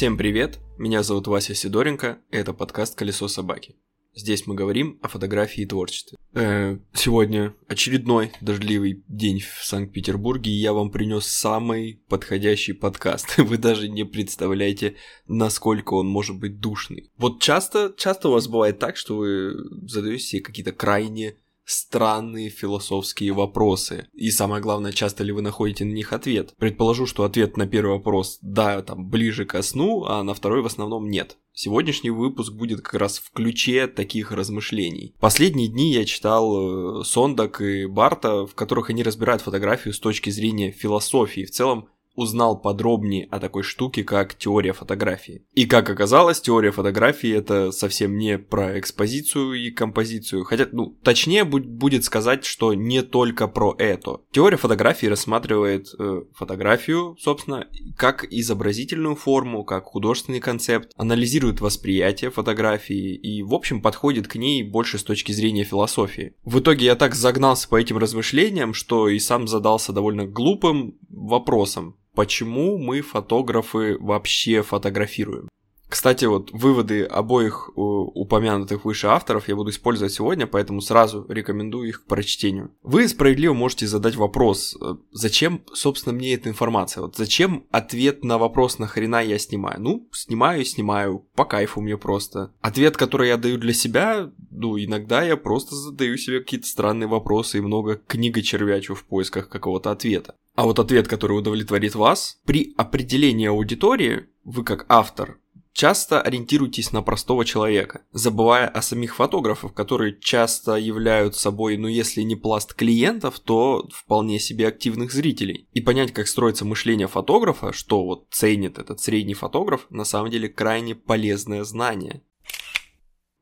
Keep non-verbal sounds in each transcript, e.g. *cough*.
Всем привет, меня зовут Вася Сидоренко, это подкаст «Колесо собаки». Здесь мы говорим о фотографии и творчестве. Э, сегодня очередной дождливый день в Санкт-Петербурге, и я вам принес самый подходящий подкаст. *laughs* Вы даже не представляете, насколько он может быть душный. Вот часто, часто у вас бывает так, что вы задаете себе какие-то крайне странные философские вопросы. И самое главное, часто ли вы находите на них ответ. Предположу, что ответ на первый вопрос «да», там, ближе ко сну, а на второй в основном «нет». Сегодняшний выпуск будет как раз в ключе таких размышлений. Последние дни я читал э, Сондак и Барта, в которых они разбирают фотографию с точки зрения философии. В целом, узнал подробнее о такой штуке, как теория фотографии. И как оказалось, теория фотографии это совсем не про экспозицию и композицию, хотя, ну, точнее будет сказать, что не только про это. Теория фотографии рассматривает э, фотографию, собственно, как изобразительную форму, как художественный концепт, анализирует восприятие фотографии и, в общем, подходит к ней больше с точки зрения философии. В итоге я так загнался по этим размышлениям, что и сам задался довольно глупым вопросом, почему мы, фотографы, вообще фотографируем. Кстати, вот выводы обоих э, упомянутых выше авторов я буду использовать сегодня, поэтому сразу рекомендую их к прочтению. Вы справедливо можете задать вопрос, э, зачем, собственно, мне эта информация? Вот зачем ответ на вопрос, нахрена я снимаю? Ну, снимаю снимаю, по кайфу мне просто. Ответ, который я даю для себя, ну, иногда я просто задаю себе какие-то странные вопросы и много книга червячу в поисках какого-то ответа. А вот ответ, который удовлетворит вас, при определении аудитории, вы как автор часто ориентируйтесь на простого человека, забывая о самих фотографах, которые часто являются собой, ну если не пласт клиентов, то вполне себе активных зрителей. И понять, как строится мышление фотографа, что вот ценит этот средний фотограф, на самом деле крайне полезное знание.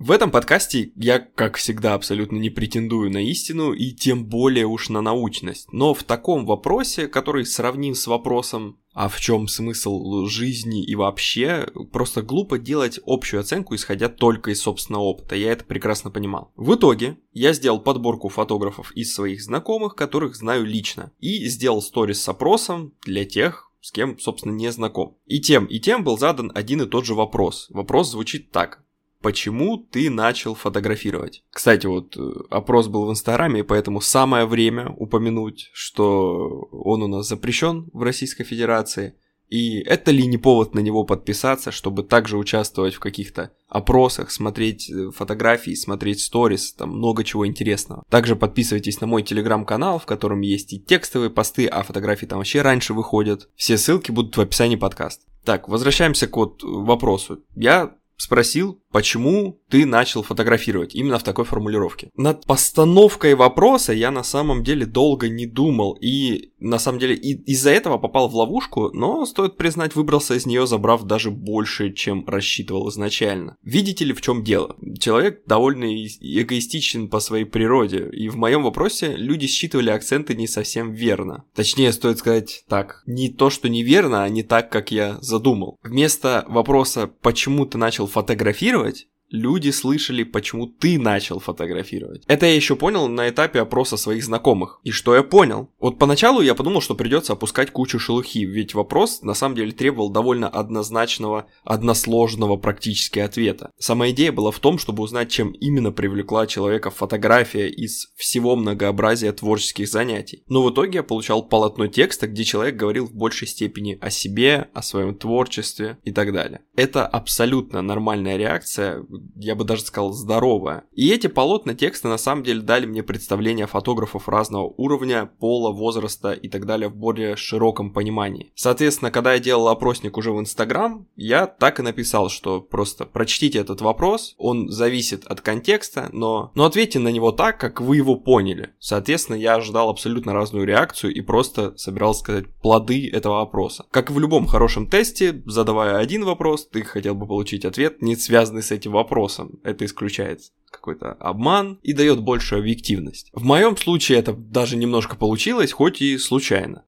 В этом подкасте я, как всегда, абсолютно не претендую на истину и тем более уж на научность. Но в таком вопросе, который сравним с вопросом а в чем смысл жизни и вообще, просто глупо делать общую оценку, исходя только из собственного опыта. Я это прекрасно понимал. В итоге я сделал подборку фотографов из своих знакомых, которых знаю лично, и сделал сторис с опросом для тех, с кем, собственно, не знаком. И тем, и тем был задан один и тот же вопрос. Вопрос звучит так почему ты начал фотографировать. Кстати, вот э, опрос был в Инстаграме, и поэтому самое время упомянуть, что он у нас запрещен в Российской Федерации. И это ли не повод на него подписаться, чтобы также участвовать в каких-то опросах, смотреть э, фотографии, смотреть сторис, там много чего интересного. Также подписывайтесь на мой телеграм-канал, в котором есть и текстовые посты, а фотографии там вообще раньше выходят. Все ссылки будут в описании подкаста. Так, возвращаемся к вот вопросу. Я спросил, почему ты начал фотографировать именно в такой формулировке. Над постановкой вопроса я на самом деле долго не думал и на самом деле и из-за этого попал в ловушку, но стоит признать, выбрался из нее, забрав даже больше, чем рассчитывал изначально. Видите ли, в чем дело? Человек довольно эгоистичен по своей природе, и в моем вопросе люди считывали акценты не совсем верно. Точнее, стоит сказать так, не то, что неверно, а не так, как я задумал. Вместо вопроса, почему ты начал фотографировать, люди слышали, почему ты начал фотографировать. Это я еще понял на этапе опроса своих знакомых. И что я понял? Вот поначалу я подумал, что придется опускать кучу шелухи, ведь вопрос на самом деле требовал довольно однозначного, односложного практически ответа. Сама идея была в том, чтобы узнать, чем именно привлекла человека фотография из всего многообразия творческих занятий. Но в итоге я получал полотно текста, где человек говорил в большей степени о себе, о своем творчестве и так далее. Это абсолютно нормальная реакция, я бы даже сказал, здоровая. И эти полотна текста на самом деле дали мне представление фотографов разного уровня, пола, возраста и так далее в более широком понимании. Соответственно, когда я делал опросник уже в Инстаграм, я так и написал, что просто прочтите этот вопрос, он зависит от контекста, но, но ответьте на него так, как вы его поняли. Соответственно, я ожидал абсолютно разную реакцию и просто собирался сказать плоды этого вопроса. Как в любом хорошем тесте, задавая один вопрос, ты хотел бы получить ответ, не связанный с этим вопросом вопросом. Это исключает какой-то обман и дает большую объективность. В моем случае это даже немножко получилось, хоть и случайно.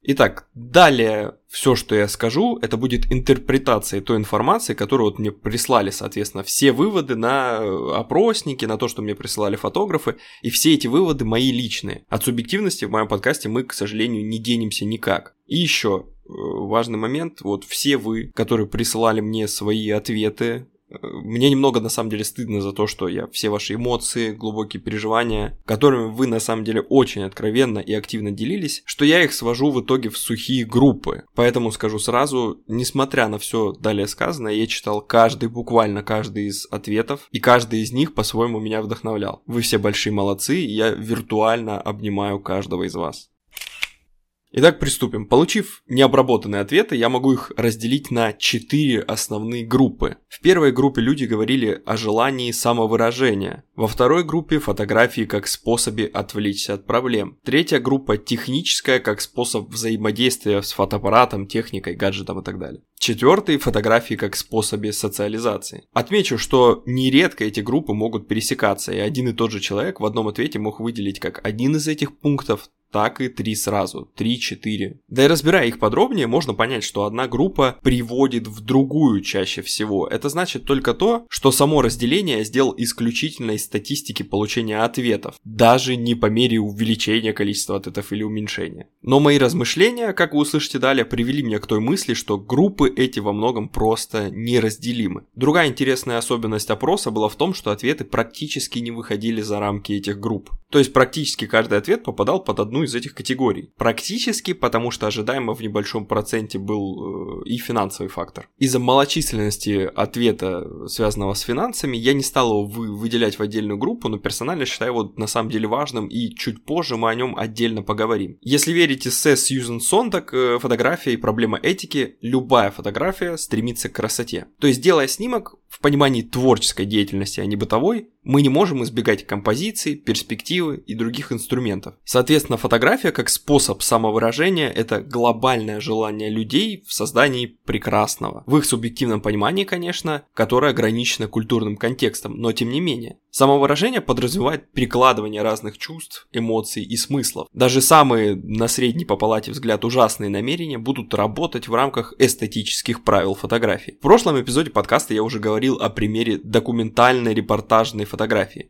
Итак, далее все, что я скажу, это будет интерпретация той информации, которую вот мне прислали, соответственно, все выводы на э, опросники, на то, что мне присылали фотографы, и все эти выводы мои личные. От субъективности в моем подкасте мы, к сожалению, не денемся никак. И еще э, важный момент, вот все вы, которые присылали мне свои ответы мне немного на самом деле стыдно за то, что я все ваши эмоции, глубокие переживания, которыми вы на самом деле очень откровенно и активно делились, что я их свожу в итоге в сухие группы. Поэтому скажу сразу, несмотря на все далее сказанное, я читал каждый, буквально каждый из ответов, и каждый из них по-своему меня вдохновлял. Вы все большие молодцы, и я виртуально обнимаю каждого из вас. Итак, приступим. Получив необработанные ответы, я могу их разделить на четыре основные группы. В первой группе люди говорили о желании самовыражения. Во второй группе фотографии как способе отвлечься от проблем. Третья группа техническая как способ взаимодействия с фотоаппаратом, техникой, гаджетом и так далее. Четвертый – фотографии как способе социализации. Отмечу, что нередко эти группы могут пересекаться, и один и тот же человек в одном ответе мог выделить как один из этих пунктов, так и три сразу, три-четыре. Да и разбирая их подробнее, можно понять, что одна группа приводит в другую чаще всего. Это значит только то, что само разделение сделал исключительно из статистики получения ответов, даже не по мере увеличения количества ответов или уменьшения. Но мои размышления, как вы услышите далее, привели меня к той мысли, что группы эти во многом просто неразделимы. Другая интересная особенность опроса была в том, что ответы практически не выходили за рамки этих групп. То есть практически каждый ответ попадал под одну из этих категорий. Практически, потому что ожидаемо в небольшом проценте был э, и финансовый фактор. Из-за малочисленности ответа, связанного с финансами, я не стал его вы, выделять в отдельную группу, но персонально считаю его на самом деле важным, и чуть позже мы о нем отдельно поговорим. Если верить эссе Сьюзен Сондак, э, фотография и проблема этики, любая фотография стремится к красоте. То есть, делая снимок, в понимании творческой деятельности, а не бытовой, мы не можем избегать композиции, перспективы и других инструментов. Соответственно, фотография как способ самовыражения – это глобальное желание людей в создании прекрасного. В их субъективном понимании, конечно, которое ограничено культурным контекстом, но тем не менее. Самовыражение подразумевает перекладывание разных чувств, эмоций и смыслов. Даже самые на средний по палате взгляд ужасные намерения будут работать в рамках эстетических правил фотографии. В прошлом эпизоде подкаста я уже говорил о примере документальной репортажной фотографии.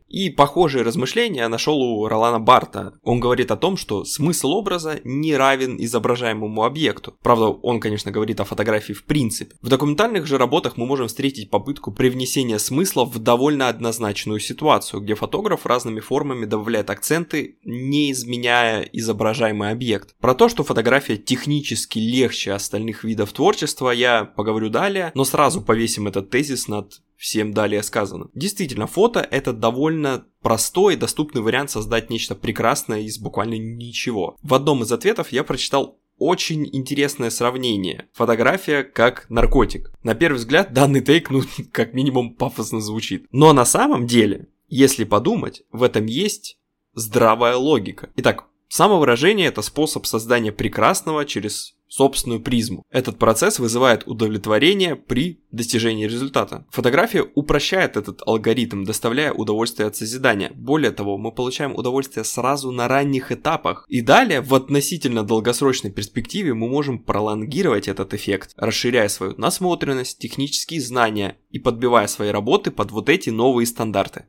И похожие размышления нашел у Ролана Барта. Он говорит о том, что смысл образа не равен изображаемому объекту. Правда, он, конечно, говорит о фотографии в принципе. В документальных же работах мы можем встретить попытку привнесения смысла в довольно однозначную ситуацию, где фотограф разными формами добавляет акценты, не изменяя изображаемый объект. Про то, что фотография технически легче остальных видов творчества, я поговорю далее, но сразу повесим этот тезис над всем далее сказано. Действительно, фото это довольно простой и доступный вариант создать нечто прекрасное из буквально ничего. В одном из ответов я прочитал очень интересное сравнение. Фотография как наркотик. На первый взгляд данный тейк, ну, *laughs* как минимум пафосно звучит. Но на самом деле, если подумать, в этом есть здравая логика. Итак, самовыражение это способ создания прекрасного через собственную призму. Этот процесс вызывает удовлетворение при достижении результата. Фотография упрощает этот алгоритм, доставляя удовольствие от созидания. Более того, мы получаем удовольствие сразу на ранних этапах. И далее, в относительно долгосрочной перспективе, мы можем пролонгировать этот эффект, расширяя свою насмотренность, технические знания и подбивая свои работы под вот эти новые стандарты.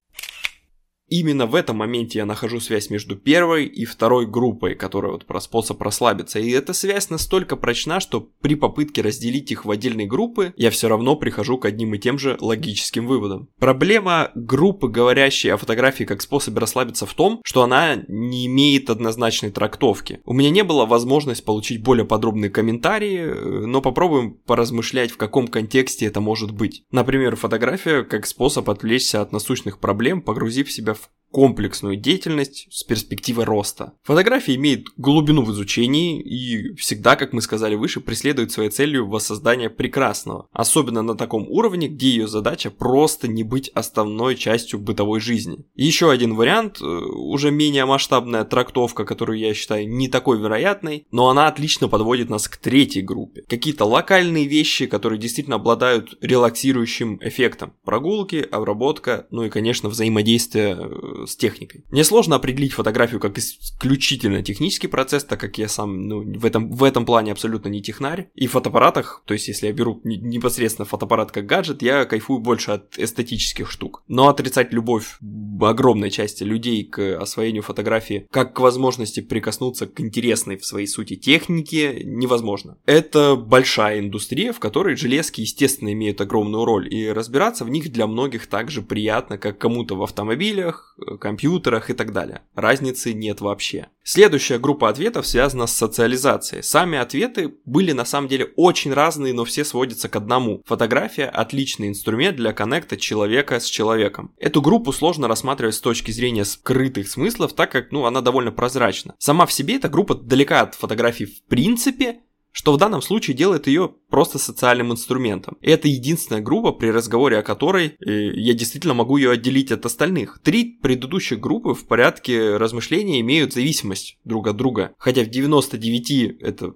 Именно в этом моменте я нахожу связь между первой и второй группой, которая вот про способ расслабиться. И эта связь настолько прочна, что при попытке разделить их в отдельные группы, я все равно прихожу к одним и тем же логическим выводам. Проблема группы, говорящей о фотографии как способе расслабиться в том, что она не имеет однозначной трактовки. У меня не было возможности получить более подробные комментарии, но попробуем поразмышлять, в каком контексте это может быть. Например, фотография как способ отвлечься от насущных проблем, погрузив себя комплексную деятельность с перспективой роста. Фотография имеет глубину в изучении и всегда, как мы сказали выше, преследует своей целью воссоздание прекрасного, особенно на таком уровне, где ее задача просто не быть основной частью бытовой жизни. Еще один вариант, э, уже менее масштабная трактовка, которую я считаю не такой вероятной, но она отлично подводит нас к третьей группе. Какие-то локальные вещи, которые действительно обладают релаксирующим эффектом. Прогулки, обработка, ну и, конечно, взаимодействие э, с техникой. Мне сложно определить фотографию как исключительно технический процесс, так как я сам ну, в, этом, в этом плане абсолютно не технарь. И в фотоаппаратах, то есть если я беру непосредственно фотоаппарат как гаджет, я кайфую больше от эстетических штук. Но отрицать любовь огромной части людей к освоению фотографии как к возможности прикоснуться к интересной в своей сути технике невозможно. Это большая индустрия, в которой железки, естественно, имеют огромную роль, и разбираться в них для многих так же приятно, как кому-то в автомобилях, компьютерах и так далее. Разницы нет вообще. Следующая группа ответов связана с социализацией. Сами ответы были на самом деле очень разные, но все сводятся к одному. Фотография – отличный инструмент для коннекта человека с человеком. Эту группу сложно рассматривать с точки зрения скрытых смыслов, так как ну, она довольно прозрачна. Сама в себе эта группа далека от фотографий в принципе, что в данном случае делает ее просто социальным инструментом. И это единственная группа, при разговоре о которой э, я действительно могу ее отделить от остальных. Три предыдущих группы в порядке размышления имеют зависимость друг от друга. Хотя в 99 это э,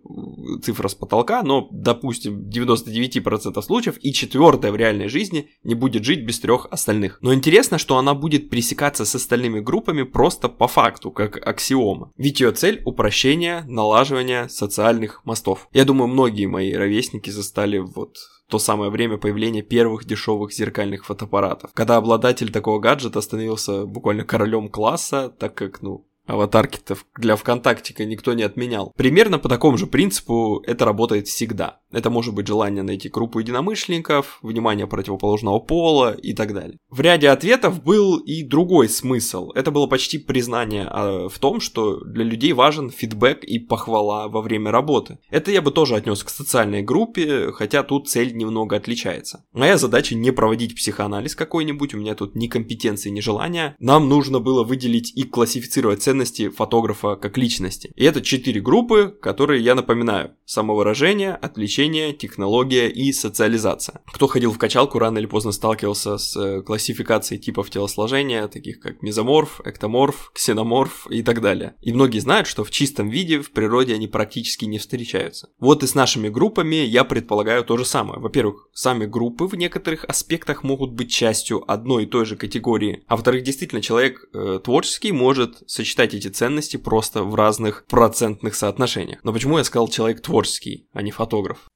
цифра с потолка, но, допустим, в 99% случаев и четвертая в реальной жизни не будет жить без трех остальных. Но интересно, что она будет пересекаться с остальными группами просто по факту, как аксиома. Ведь ее цель – упрощение, налаживание социальных мостов. Я думаю, многие мои ровесники застали вот то самое время появления первых дешевых зеркальных фотоаппаратов, когда обладатель такого гаджета становился буквально королем класса, так как, ну, Аватарки-то для ВКонтактика никто не отменял. Примерно по такому же принципу это работает всегда. Это может быть желание найти группу единомышленников, внимание противоположного пола и так далее. В ряде ответов был и другой смысл. Это было почти признание а, в том, что для людей важен фидбэк и похвала во время работы. Это я бы тоже отнес к социальной группе, хотя тут цель немного отличается. Моя задача не проводить психоанализ какой-нибудь, у меня тут ни компетенции, ни желания. Нам нужно было выделить и классифицировать ценности фотографа как личности. И это четыре группы, которые я напоминаю. Самовыражение, отвлечение, технология и социализация. Кто ходил в качалку, рано или поздно сталкивался с э, классификацией типов телосложения, таких как мезоморф, эктоморф, ксеноморф и так далее. И многие знают, что в чистом виде в природе они практически не встречаются. Вот и с нашими группами я предполагаю то же самое. Во-первых, сами группы в некоторых аспектах могут быть частью одной и той же категории. А во-вторых, действительно, человек э, творческий может сочетать эти ценности просто в разных процентных соотношениях. Но почему я сказал человек творческий, а не фотограф?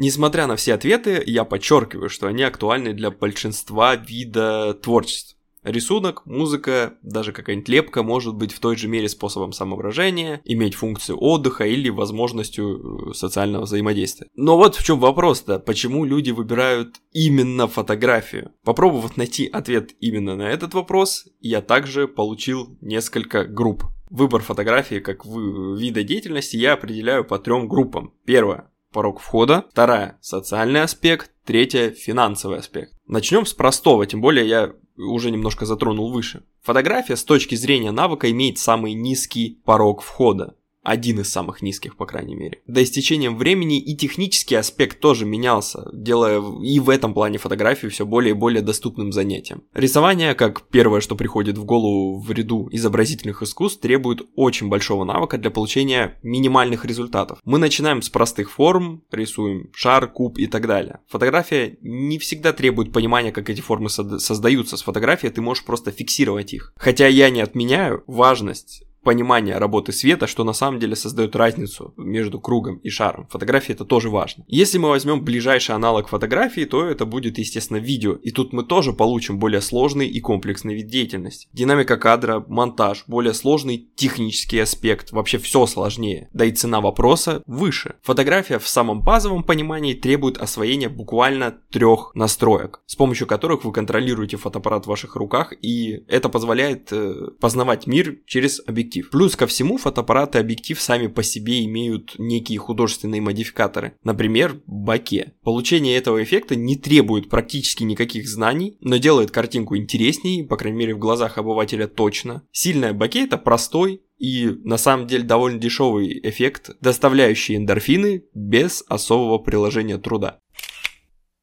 Несмотря на все ответы, я подчеркиваю, что они актуальны для большинства вида творчества. Рисунок, музыка, даже какая-нибудь лепка может быть в той же мере способом самовыражения, иметь функцию отдыха или возможностью э, социального взаимодействия. Но вот в чем вопрос-то, почему люди выбирают именно фотографию? Попробовав найти ответ именно на этот вопрос, я также получил несколько групп. Выбор фотографии как вида деятельности я определяю по трем группам. Первое порог входа, вторая – социальный аспект, третья – финансовый аспект. Начнем с простого, тем более я уже немножко затронул выше. Фотография с точки зрения навыка имеет самый низкий порог входа один из самых низких, по крайней мере. До истечением времени и технический аспект тоже менялся, делая и в этом плане фотографию все более и более доступным занятием. Рисование, как первое, что приходит в голову в ряду изобразительных искусств, требует очень большого навыка для получения минимальных результатов. Мы начинаем с простых форм, рисуем шар, куб и так далее. Фотография не всегда требует понимания, как эти формы создаются. С фотографией ты можешь просто фиксировать их. Хотя я не отменяю важность понимание работы света, что на самом деле создает разницу между кругом и шаром. Фотография это тоже важно. Если мы возьмем ближайший аналог фотографии, то это будет, естественно, видео. И тут мы тоже получим более сложный и комплексный вид деятельности. Динамика кадра, монтаж, более сложный технический аспект, вообще все сложнее. Да и цена вопроса выше. Фотография в самом базовом понимании требует освоения буквально трех настроек, с помощью которых вы контролируете фотоаппарат в ваших руках, и это позволяет э, познавать мир через объектив объектив. Плюс ко всему фотоаппараты и объектив сами по себе имеют некие художественные модификаторы. Например, боке. Получение этого эффекта не требует практически никаких знаний, но делает картинку интереснее, по крайней мере в глазах обывателя точно. Сильная боке это простой, и на самом деле довольно дешевый эффект, доставляющий эндорфины без особого приложения труда.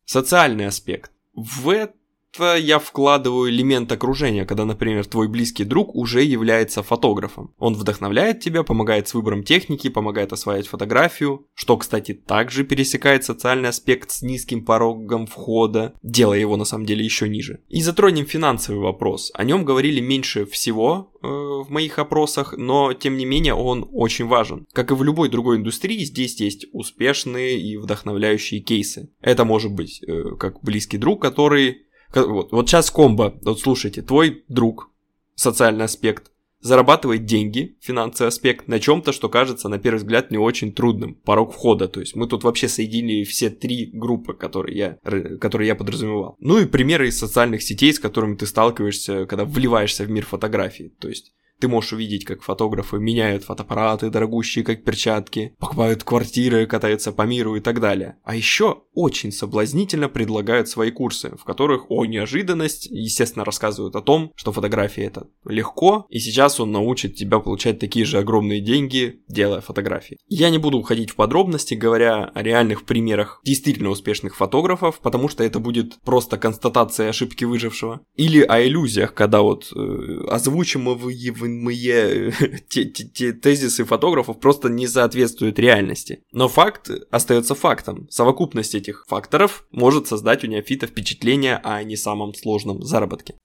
Социальный аспект. В я вкладываю элемент окружения, когда, например, твой близкий друг уже является фотографом. Он вдохновляет тебя, помогает с выбором техники, помогает осваивать фотографию, что, кстати, также пересекает социальный аспект с низким порогом входа, делая его на самом деле еще ниже. И затронем финансовый вопрос. О нем говорили меньше всего э, в моих опросах, но тем не менее он очень важен. Как и в любой другой индустрии, здесь есть успешные и вдохновляющие кейсы. Это может быть э, как близкий друг, который... Вот, вот сейчас комбо, вот слушайте, твой друг, социальный аспект, зарабатывает деньги, финансовый аспект, на чем-то, что кажется на первый взгляд не очень трудным. Порог входа. То есть мы тут вообще соединили все три группы, которые я, которые я подразумевал. Ну и примеры из социальных сетей, с которыми ты сталкиваешься, когда вливаешься в мир фотографии. То есть ты можешь увидеть, как фотографы меняют фотоаппараты, дорогущие как перчатки, покупают квартиры, катаются по миру и так далее. А еще очень соблазнительно предлагают свои курсы, в которых, о неожиданность, естественно, рассказывают о том, что фотография это легко, и сейчас он научит тебя получать такие же огромные деньги, делая фотографии. Я не буду уходить в подробности, говоря о реальных примерах действительно успешных фотографов, потому что это будет просто констатация ошибки выжившего. Или о иллюзиях, когда вот э, озвучимые *laughs* те тезисы фотографов просто не соответствуют реальности. Но факт остается фактом. Совокупность этих факторов может создать у неофита впечатление о не самом сложном заработке.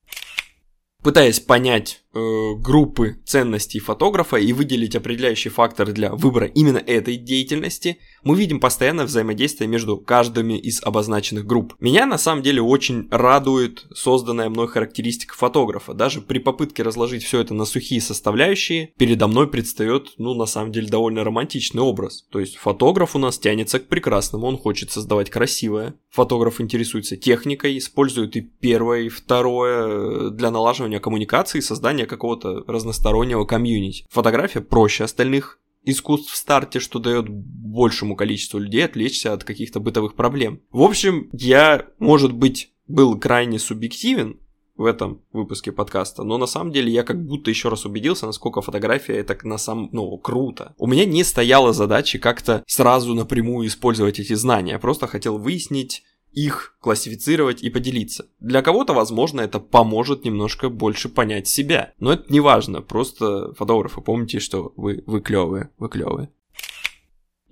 Пытаясь понять Э, группы ценностей фотографа и выделить определяющий фактор для выбора именно этой деятельности, мы видим постоянное взаимодействие между каждыми из обозначенных групп. Меня на самом деле очень радует созданная мной характеристика фотографа. Даже при попытке разложить все это на сухие составляющие, передо мной предстает, ну, на самом деле, довольно романтичный образ. То есть фотограф у нас тянется к прекрасному, он хочет создавать красивое. Фотограф интересуется техникой, использует и первое, и второе для налаживания коммуникации и создания создания какого-то разностороннего комьюнити. Фотография проще остальных искусств в старте, что дает большему количеству людей отвлечься от каких-то бытовых проблем. В общем, я, может быть, был крайне субъективен в этом выпуске подкаста, но на самом деле я как будто еще раз убедился, насколько фотография это на самом, ну, круто. У меня не стояла задачи как-то сразу напрямую использовать эти знания, я просто хотел выяснить, их классифицировать и поделиться. Для кого-то, возможно, это поможет немножко больше понять себя. Но это не важно, просто фотографы, помните, что вы, вы клевые, вы клевые.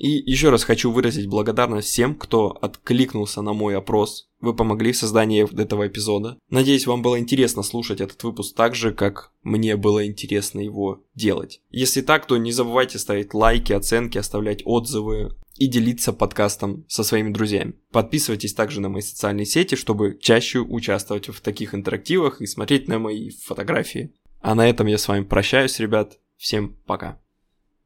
И еще раз хочу выразить благодарность всем, кто откликнулся на мой опрос. Вы помогли в создании этого эпизода. Надеюсь, вам было интересно слушать этот выпуск так же, как мне было интересно его делать. Если так, то не забывайте ставить лайки, оценки, оставлять отзывы и делиться подкастом со своими друзьями. Подписывайтесь также на мои социальные сети, чтобы чаще участвовать в таких интерактивах и смотреть на мои фотографии. А на этом я с вами прощаюсь, ребят. Всем пока.